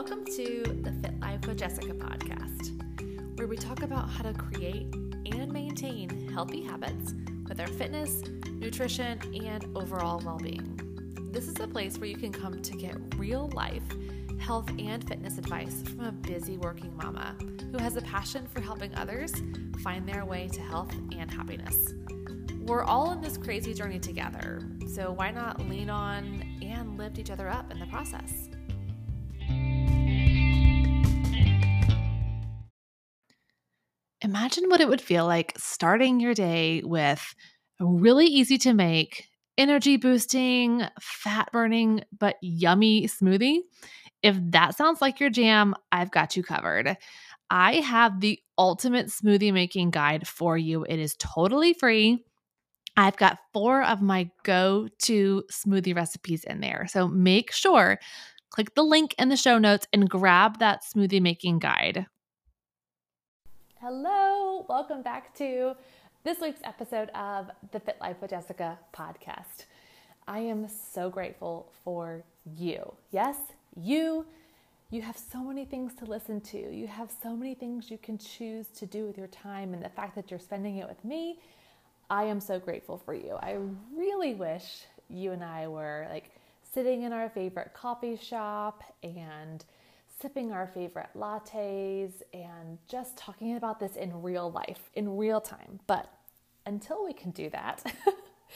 Welcome to the Fit Life with Jessica podcast, where we talk about how to create and maintain healthy habits with our fitness, nutrition, and overall well being. This is a place where you can come to get real life health and fitness advice from a busy working mama who has a passion for helping others find their way to health and happiness. We're all in this crazy journey together, so why not lean on and lift each other up in the process? Imagine what it would feel like starting your day with a really easy to make, energy boosting, fat burning, but yummy smoothie. If that sounds like your jam, I've got you covered. I have the ultimate smoothie making guide for you. It is totally free. I've got four of my go to smoothie recipes in there. So make sure, click the link in the show notes and grab that smoothie making guide. Hello, welcome back to this week's episode of the Fit Life with Jessica podcast. I am so grateful for you. Yes, you. You have so many things to listen to. You have so many things you can choose to do with your time, and the fact that you're spending it with me, I am so grateful for you. I really wish you and I were like sitting in our favorite coffee shop and sipping our favorite lattes and just talking about this in real life, in real time. But until we can do that,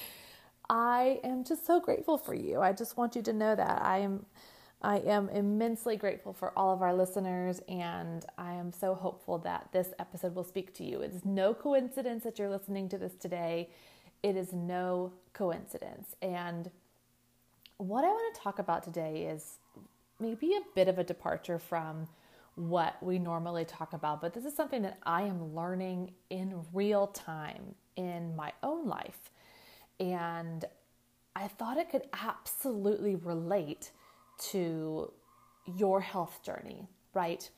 I am just so grateful for you. I just want you to know that I am I am immensely grateful for all of our listeners and I am so hopeful that this episode will speak to you. It's no coincidence that you're listening to this today. It is no coincidence. And what I want to talk about today is maybe a bit of a departure from what we normally talk about, but this is something that I am learning in real time in my own life. And I thought it could absolutely relate to your health journey, right?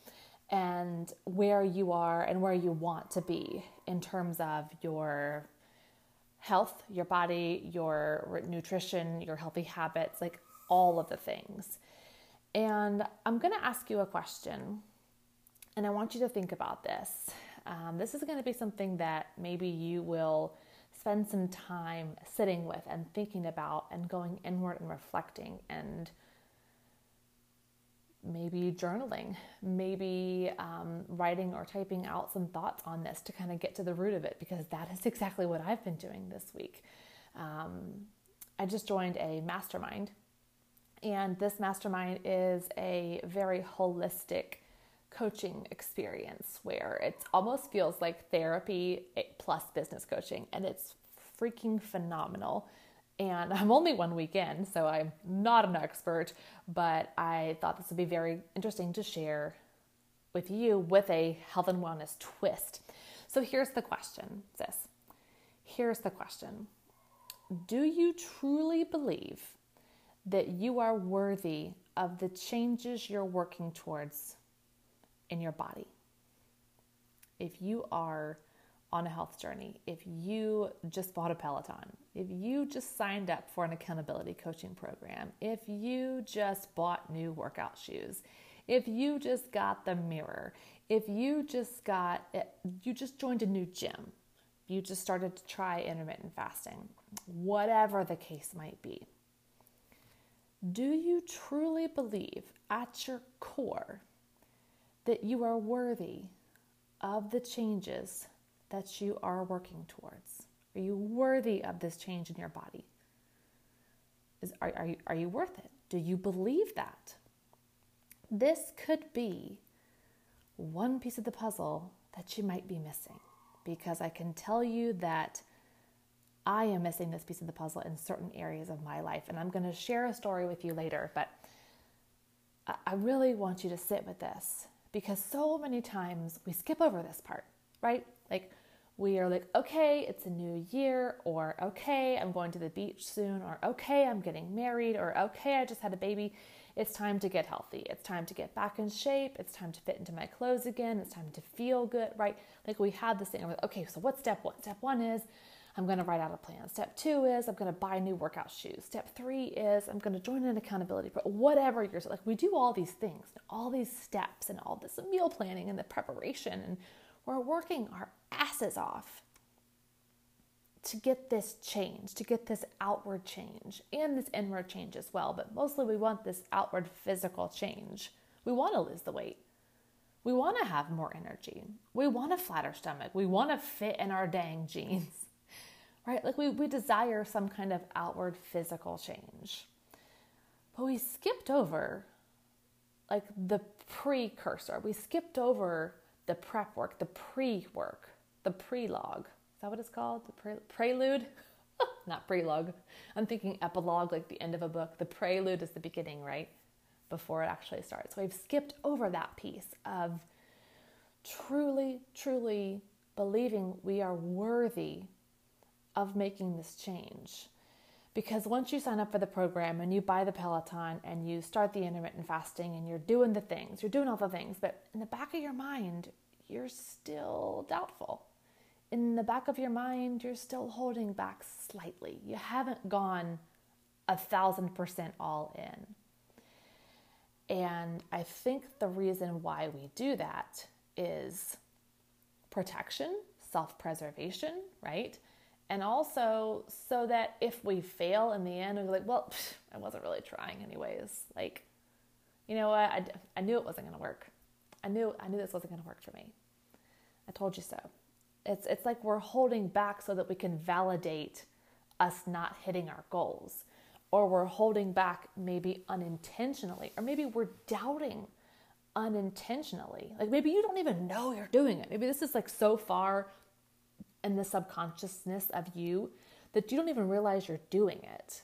And where you are and where you want to be in terms of your health, your body, your nutrition, your healthy habits, like all of the things. And I'm going to ask you a question, and I want you to think about this. Um, this is going to be something that maybe you will spend some time sitting with and thinking about and going inward and reflecting and maybe journaling, maybe um, writing or typing out some thoughts on this to kind of get to the root of it because that is exactly what I've been doing this week. Um, I just joined a mastermind and this mastermind is a very holistic coaching experience where it almost feels like therapy eh, plus business coaching, and it's freaking phenomenal. And I'm only one week in, so I'm not an expert, but I thought this would be very interesting to share with you with a health and wellness twist. So here's the question, sis. Here's the question Do you truly believe that you are worthy of the changes you're working towards in your body. If you are on a health journey, if you just bought a Peloton, if you just signed up for an accountability coaching program, if you just bought new workout shoes, if you just got the mirror, if you just got you just joined a new gym, you just started to try intermittent fasting, whatever the case might be. Do you truly believe at your core that you are worthy of the changes that you are working towards? Are you worthy of this change in your body? Is, are, are, you, are you worth it? Do you believe that? This could be one piece of the puzzle that you might be missing because I can tell you that I am missing this piece of the puzzle in certain areas of my life. And I'm going to share a story with you later, but I really want you to sit with this because so many times we skip over this part, right? Like we are like, okay, it's a new year, or okay, I'm going to the beach soon, or okay, I'm getting married, or okay, I just had a baby. It's time to get healthy. It's time to get back in shape. It's time to fit into my clothes again. It's time to feel good, right? Like we have this thing. Okay, so what's step one? Step one is I'm going to write out a plan. Step two is I'm going to buy new workout shoes. Step three is I'm going to join an accountability program. Whatever you're like, we do all these things, all these steps, and all this meal planning and the preparation, and we're working our asses off to get this change, to get this outward change and this inward change as well. But mostly we want this outward physical change. We want to lose the weight. We want to have more energy. We want a flatter stomach. We want to fit in our dang jeans, right? Like we, we desire some kind of outward physical change. But we skipped over like the precursor. We skipped over the prep work, the pre work, the prelogue Is that what it's called? The pre- prelude? Not prelogue. I'm thinking epilogue, like the end of a book. The prelude is the beginning, right? Before it actually starts. So we've skipped over that piece of truly, truly believing we are worthy of making this change. Because once you sign up for the program and you buy the Peloton and you start the intermittent fasting and you're doing the things, you're doing all the things, but in the back of your mind, you're still doubtful in the back of your mind, you're still holding back slightly. You haven't gone a thousand percent all in. And I think the reason why we do that is protection, self preservation, right? And also so that if we fail in the end, we're like, well, I wasn't really trying anyways. Like, you know what? I, I knew it wasn't going to work. I knew, I knew this wasn't going to work for me. I told you so. It's, it's like we're holding back so that we can validate us not hitting our goals. Or we're holding back maybe unintentionally, or maybe we're doubting unintentionally. Like maybe you don't even know you're doing it. Maybe this is like so far in the subconsciousness of you that you don't even realize you're doing it.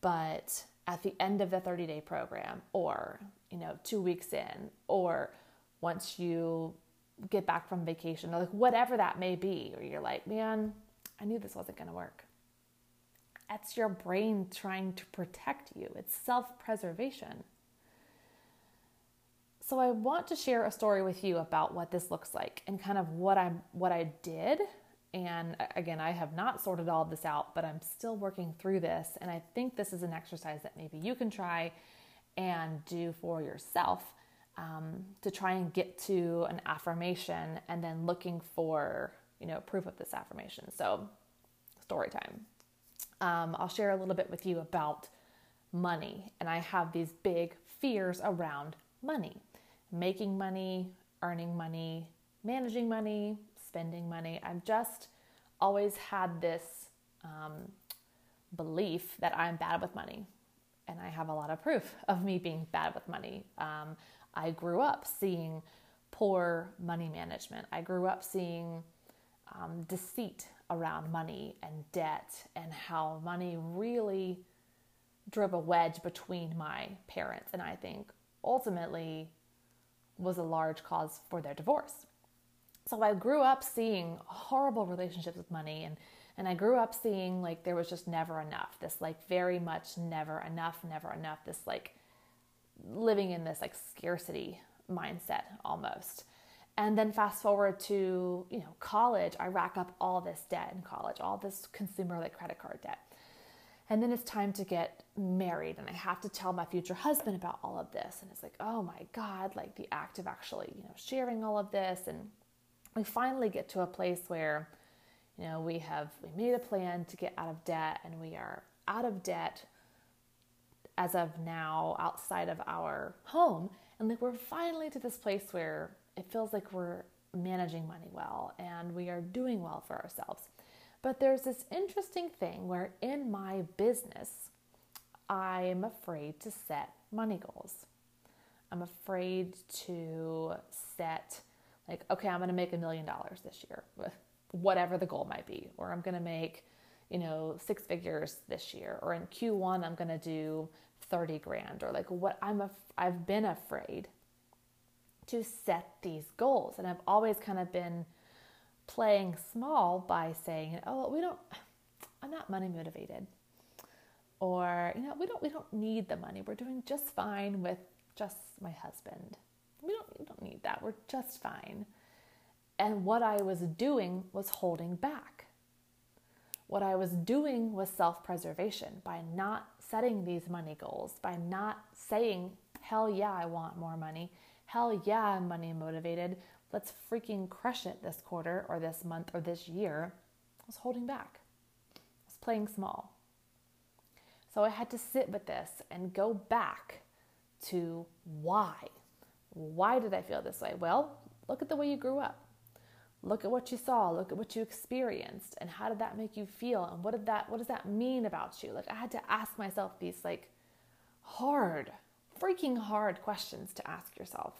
But at the end of the 30 day program, or, you know, two weeks in, or once you get back from vacation or like whatever that may be, or you're like, man, I knew this wasn't going to work. That's your brain trying to protect you. It's self preservation. So I want to share a story with you about what this looks like and kind of what I what I did. And again, I have not sorted all this out, but I'm still working through this. And I think this is an exercise that maybe you can try and do for yourself um, to try and get to an affirmation and then looking for you know proof of this affirmation so story time um, i'll share a little bit with you about money and i have these big fears around money making money earning money managing money spending money i've just always had this um, belief that i'm bad with money and I have a lot of proof of me being bad with money. Um, I grew up seeing poor money management. I grew up seeing um, deceit around money and debt and how money really drove a wedge between my parents and I think ultimately was a large cause for their divorce. So I grew up seeing horrible relationships with money and and I grew up seeing like there was just never enough. This like very much never enough, never enough. This like living in this like scarcity mindset almost. And then fast forward to, you know, college, I rack up all this debt in college, all this consumer like credit card debt. And then it's time to get married and I have to tell my future husband about all of this. And it's like, "Oh my god, like the act of actually, you know, sharing all of this. And we finally get to a place where you know, we have we made a plan to get out of debt and we are out of debt as of now outside of our home. And like we're finally to this place where it feels like we're managing money well and we are doing well for ourselves but there's this interesting thing where in my business i'm afraid to set money goals. I'm afraid to set like okay i'm to make a million dollars this year whatever the goal might be. Or i'm to make you know, six figures this year, or in Q1, I'm to do 30 grand, or like what I'm, af- I've been afraid to set these goals. And I've always kind of been playing small by saying, oh, we don't, I'm not money motivated. Or, you know, we don't, we don't need the money. We're doing just fine with just my husband. We don't, we don't need that. We're just fine. And what I was doing was holding back what I was doing was self preservation by not setting these money goals, by not saying, hell yeah, I want more money. Hell yeah, I'm money motivated. Let's freaking crush it this quarter or this month or this year. I was holding back, I was playing small. So I had to sit with this and go back to why. Why did I feel this way? Well, look at the way you grew up. Look at what you saw, look at what you experienced, and how did that make you feel? And what did that what does that mean about you? Like I had to ask myself these like hard, freaking hard questions to ask yourself.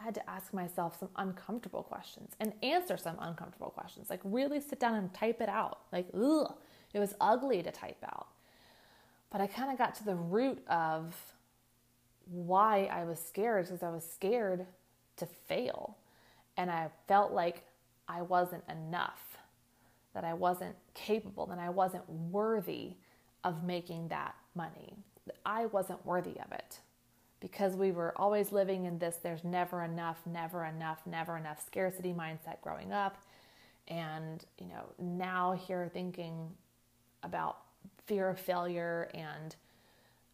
I had to ask myself some uncomfortable questions and answer some uncomfortable questions. Like really sit down and type it out. Like, ugh, it was ugly to type out. But I kind of got to the root of why I was scared because I was scared to fail and I felt like I wasn't enough, that I wasn't capable, that I wasn't worthy of making that money, that I wasn't worthy of it. Because we were always living in this there's never enough, never enough, never enough scarcity mindset growing up. And, you know, now here thinking about fear of failure and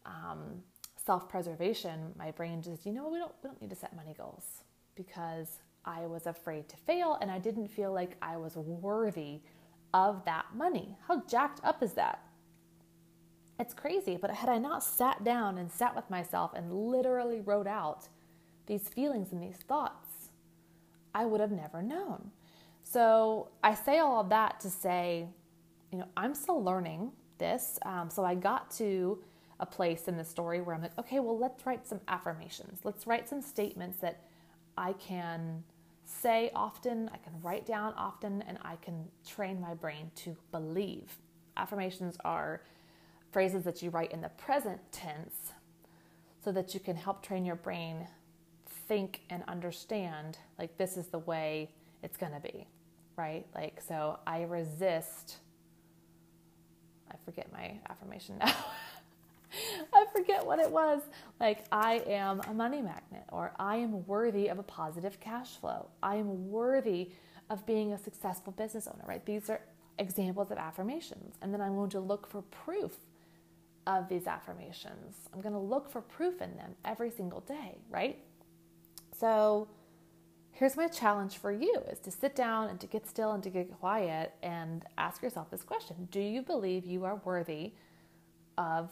um, self preservation, my brain just, you know, we don't, we don't need to set money goals because I was afraid to fail and I didn't feel like I was worthy of that money. How jacked up is that? It's crazy, but had I not sat down and sat with myself and literally wrote out these feelings and these thoughts, I would have never known. So I say all of that to say, you know, I'm still learning this. Um, so I got to a place in the story where I'm like, okay, well, let's write some affirmations. Let's write some statements that I can say often, I can write down often, and I can train my brain to believe. Affirmations are phrases that you write in the present tense so that you can help train your brain think and understand like this is the way it's going to be, right? Like, so I resist. I forget my affirmation now. I forget what it was. Like, I am a money magnet, or I am worthy of a positive cash flow. I am worthy of being a successful business owner, right? These are examples of affirmations. And then I'm going to look for proof of these affirmations. I'm going to look for proof in them every single day, right? So, here's my challenge for you is to sit down and to get still and to get quiet and ask yourself this question Do you believe you are worthy of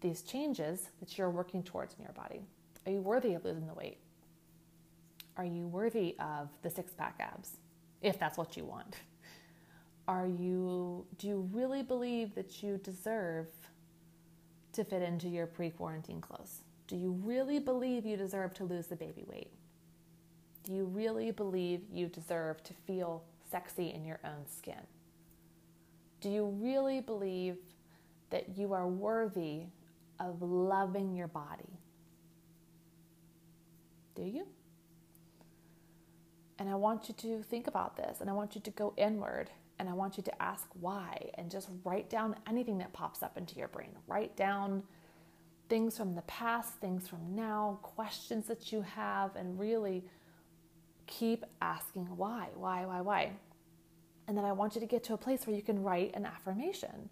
these changes that you're working towards in your body? Are you worthy of losing the weight? Are you worthy of the six pack abs, if that's what you want? Are you, do you really believe that you deserve to fit into your pre quarantine clothes? Do you really believe you deserve to lose the baby weight? Do you really believe you deserve to feel sexy in your own skin? Do you really believe that you are worthy of loving your body. Do you? And I want you to think about this and I want you to go inward and I want you to ask why and just write down anything that pops up into your brain. Write down things from the past, things from now, questions that you have, and really keep asking why, why, why, why. And then I want you to get to a place where you can write an affirmation.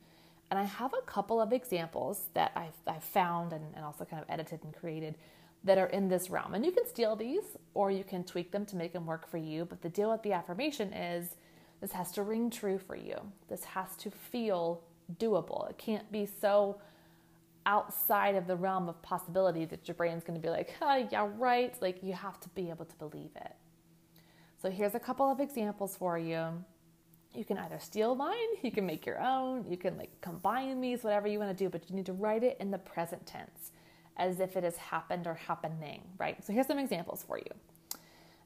And I have a couple of examples that I've, I've found and, and also kind of edited and created that are in this realm. And you can steal these or you can tweak them to make them work for you. But the deal with the affirmation is this has to ring true for you. This has to feel doable. It can't be so outside of the realm of possibility that your brain's going to be like, oh, yeah, right. Like you have to be able to believe it. So here's a couple of examples for you you can either steal mine, you can make your own, you can like combine these, whatever you want to do, but you need to write it in the present tense as if it has happened or happening, right? So here's some examples for you.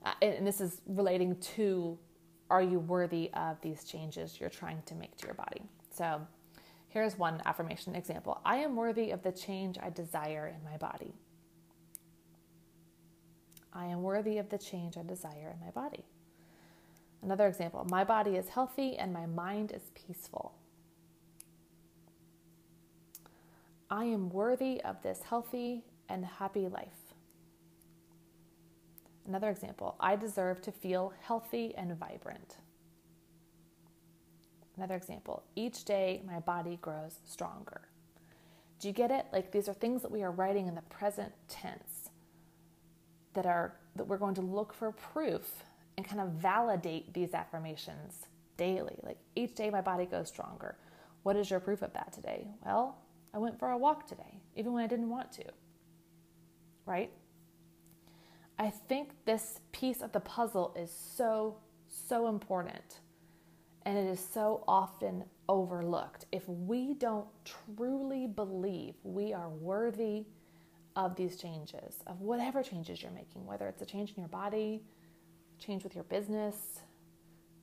Uh, and, and this is relating to are you worthy of these changes you're trying to make to your body? So here's one affirmation example I am worthy of the change I desire in my body. I am worthy of the change I desire in my body. Another example my body is healthy and my mind is peaceful. I am worthy of this healthy and happy life. Another example I deserve to feel healthy and vibrant. Another example each day my body grows stronger. Do you get it? Like these are things that we are writing in the present tense that are that we're going to look for proof and kind of validate these affirmations daily. Like each day my body goes stronger. What is your proof of that today? Well, I went for a walk today, even when I didn't want to. Right? I think this piece of the puzzle is so, so important. And it is so often overlooked. If we don't truly believe we are worthy of these changes, of whatever changes you're making, whether it's a change in your body, change with your business,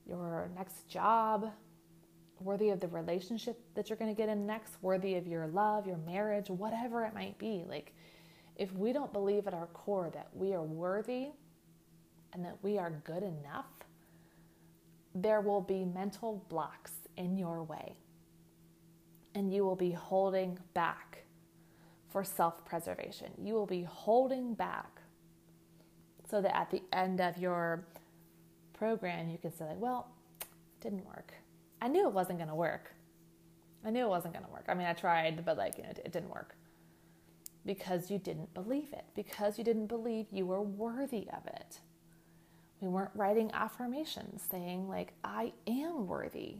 your next job, worthy of the relationship that you're going to get in next, worthy of your love, your marriage, whatever it might be. Like, if we don't believe at our core that we are worthy and that we are good enough, there will be mental blocks in your way. And you will be holding back for self preservation. You will be holding back so that at the end of your program, you can say, like, well, it didn't work. I knew it wasn't going to work. I knew it wasn't going to work. I mean, I tried, but like, you know, it, it didn't work because you didn't believe it, because you didn't believe you were worthy of it. We weren't writing affirmations saying, like, I am worthy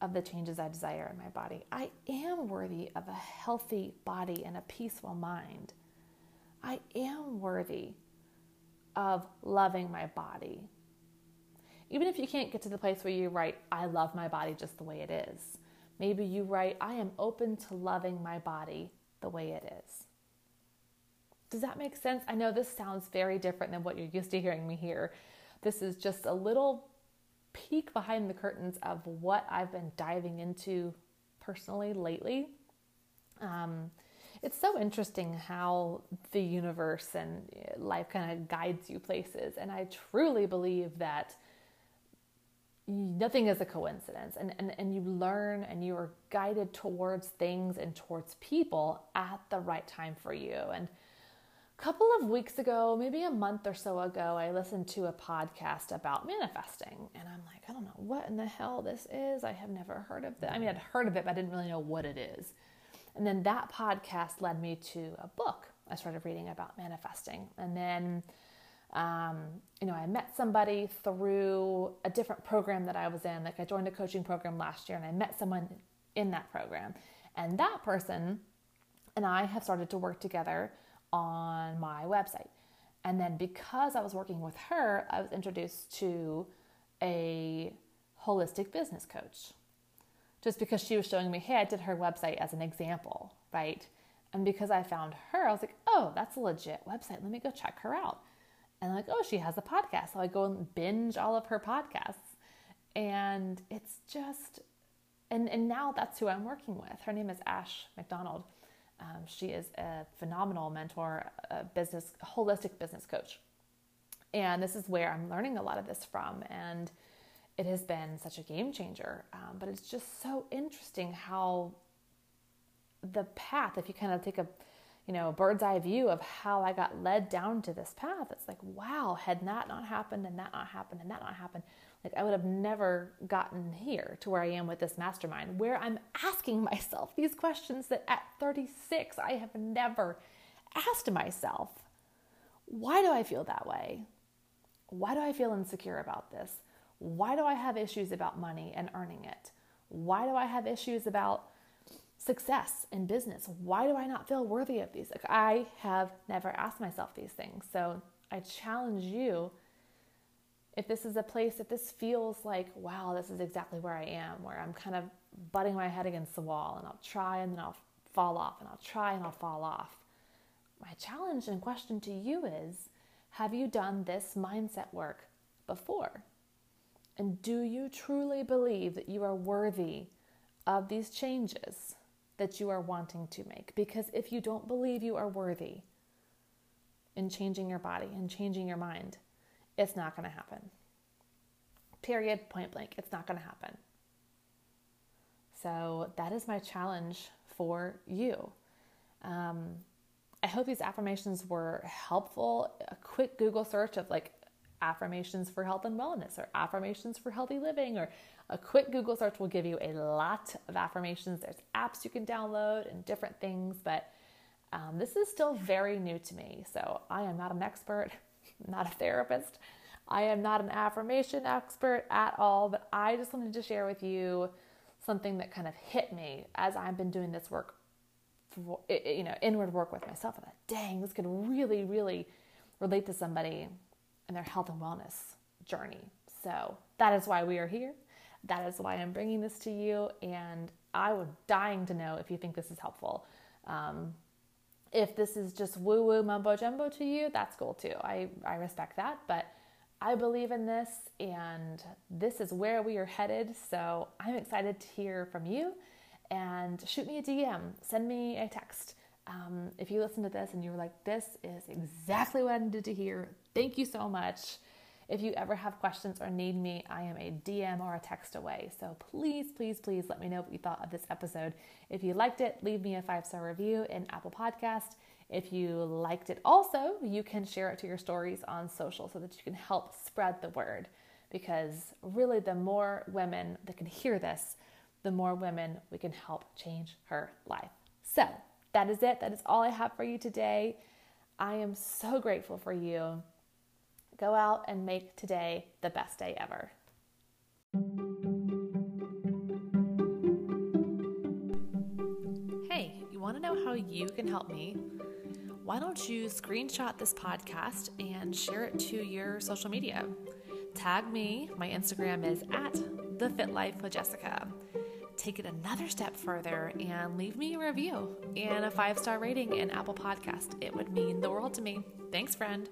of the changes I desire in my body. I am worthy of a healthy body and a peaceful mind. I am worthy of loving my body. Even if you can't get to the place where you write, I love my body just the way it is, maybe you write, I am open to loving my body the way it is. Does that make sense? I know this sounds very different than what you're used to hearing me here. This is just a little peek behind the curtains of what I've been diving into personally lately. Um, it's so interesting how the universe and life kind of guides you places. And I truly believe that nothing is a coincidence. And, and, and you learn and you are guided towards things and towards people at the right time for you. And couple of weeks ago, maybe a month or so ago, I listened to a podcast about manifesting. And I'm like, I don't know what in the hell this is. I have never heard of it. I mean, I'd heard of it, but I didn't really know what it is. And then that podcast led me to a book I started reading about manifesting. And then, um, you know, I met somebody through a different program that I was in. Like, I joined a coaching program last year and I met someone in that program. And that person and I have started to work together on my website. And then because I was working with her, I was introduced to a holistic business coach. Just because she was showing me, hey, I did her website as an example, right? And because I found her, I was like, oh, that's a legit website. Let me go check her out. And I'm like, oh, she has a podcast. So I go and binge all of her podcasts. And it's just, and, and now that's who I'm working with. Her name is Ash McDonald. Um, she is a phenomenal mentor, a business, holistic business coach. And this is where I'm learning a lot of this from. And it has been such a game changer. Um, but it's just so interesting how the path, if you kind of take a you know, bird's eye view of how I got led down to this path. It's like, wow, had that not happened and that not happened and that not happened, like I would have never gotten here to where I am with this mastermind, where I'm asking myself these questions that at 36 I have never asked myself. Why do I feel that way? Why do I feel insecure about this? Why do I have issues about money and earning it? Why do I have issues about success in business? Why do I not feel worthy of these? Like I have never asked myself these things. So I challenge you if this is a place, if this feels like, wow, this is exactly where I am, where I'm kind of butting my head against the wall and I'll try and then I'll fall off and I'll try and I'll fall off. My challenge and question to you is have you done this mindset work before? And do you truly believe that you are worthy of these changes that you are wanting to make? Because if you don't believe you are worthy in changing your body and changing your mind, it's not going to happen. Period, point blank. It's not going to happen. So that is my challenge for you. Um, I hope these affirmations were helpful. A quick Google search of like affirmations for health and wellness or affirmations for healthy living or a quick Google search will give you a lot of affirmations. There's apps you can download and different things, but um, this is still very new to me. So I am not an expert, not a therapist. I am not an affirmation expert at all, but I just wanted to share with you something that kind of hit me as I've been doing this work, for, you know, inward work with myself. I dang, this could really, really relate to somebody in their health and wellness journey. So that is why we are here. That is why I'm bringing this to you. And I was dying to know if you think this is helpful. Um, if this is just woo woo mumbo jumbo to you, that's cool too. I, I respect that. But I believe in this and this is where we are headed. So I'm excited to hear from you and shoot me a DM, send me a text. Um, if you listen to this and you were like, this is exactly what I needed to hear, thank you so much. If you ever have questions or need me, I am a DM or a text away. So please, please, please let me know what you thought of this episode. If you liked it, leave me a five star review in Apple Podcast. If you liked it also, you can share it to your stories on social so that you can help spread the word. Because really, the more women that can hear this, the more women we can help change her life. So, that is it. That is all I have for you today. I am so grateful for you. Go out and make today the best day ever. Hey, you want to know how you can help me? why don't you screenshot this podcast and share it to your social media? Tag me. My Instagram is at the Fit Life with Jessica. Take it another step further and leave me a review and a five star rating in Apple Podcast. It would mean the world to me. Thanks, friend.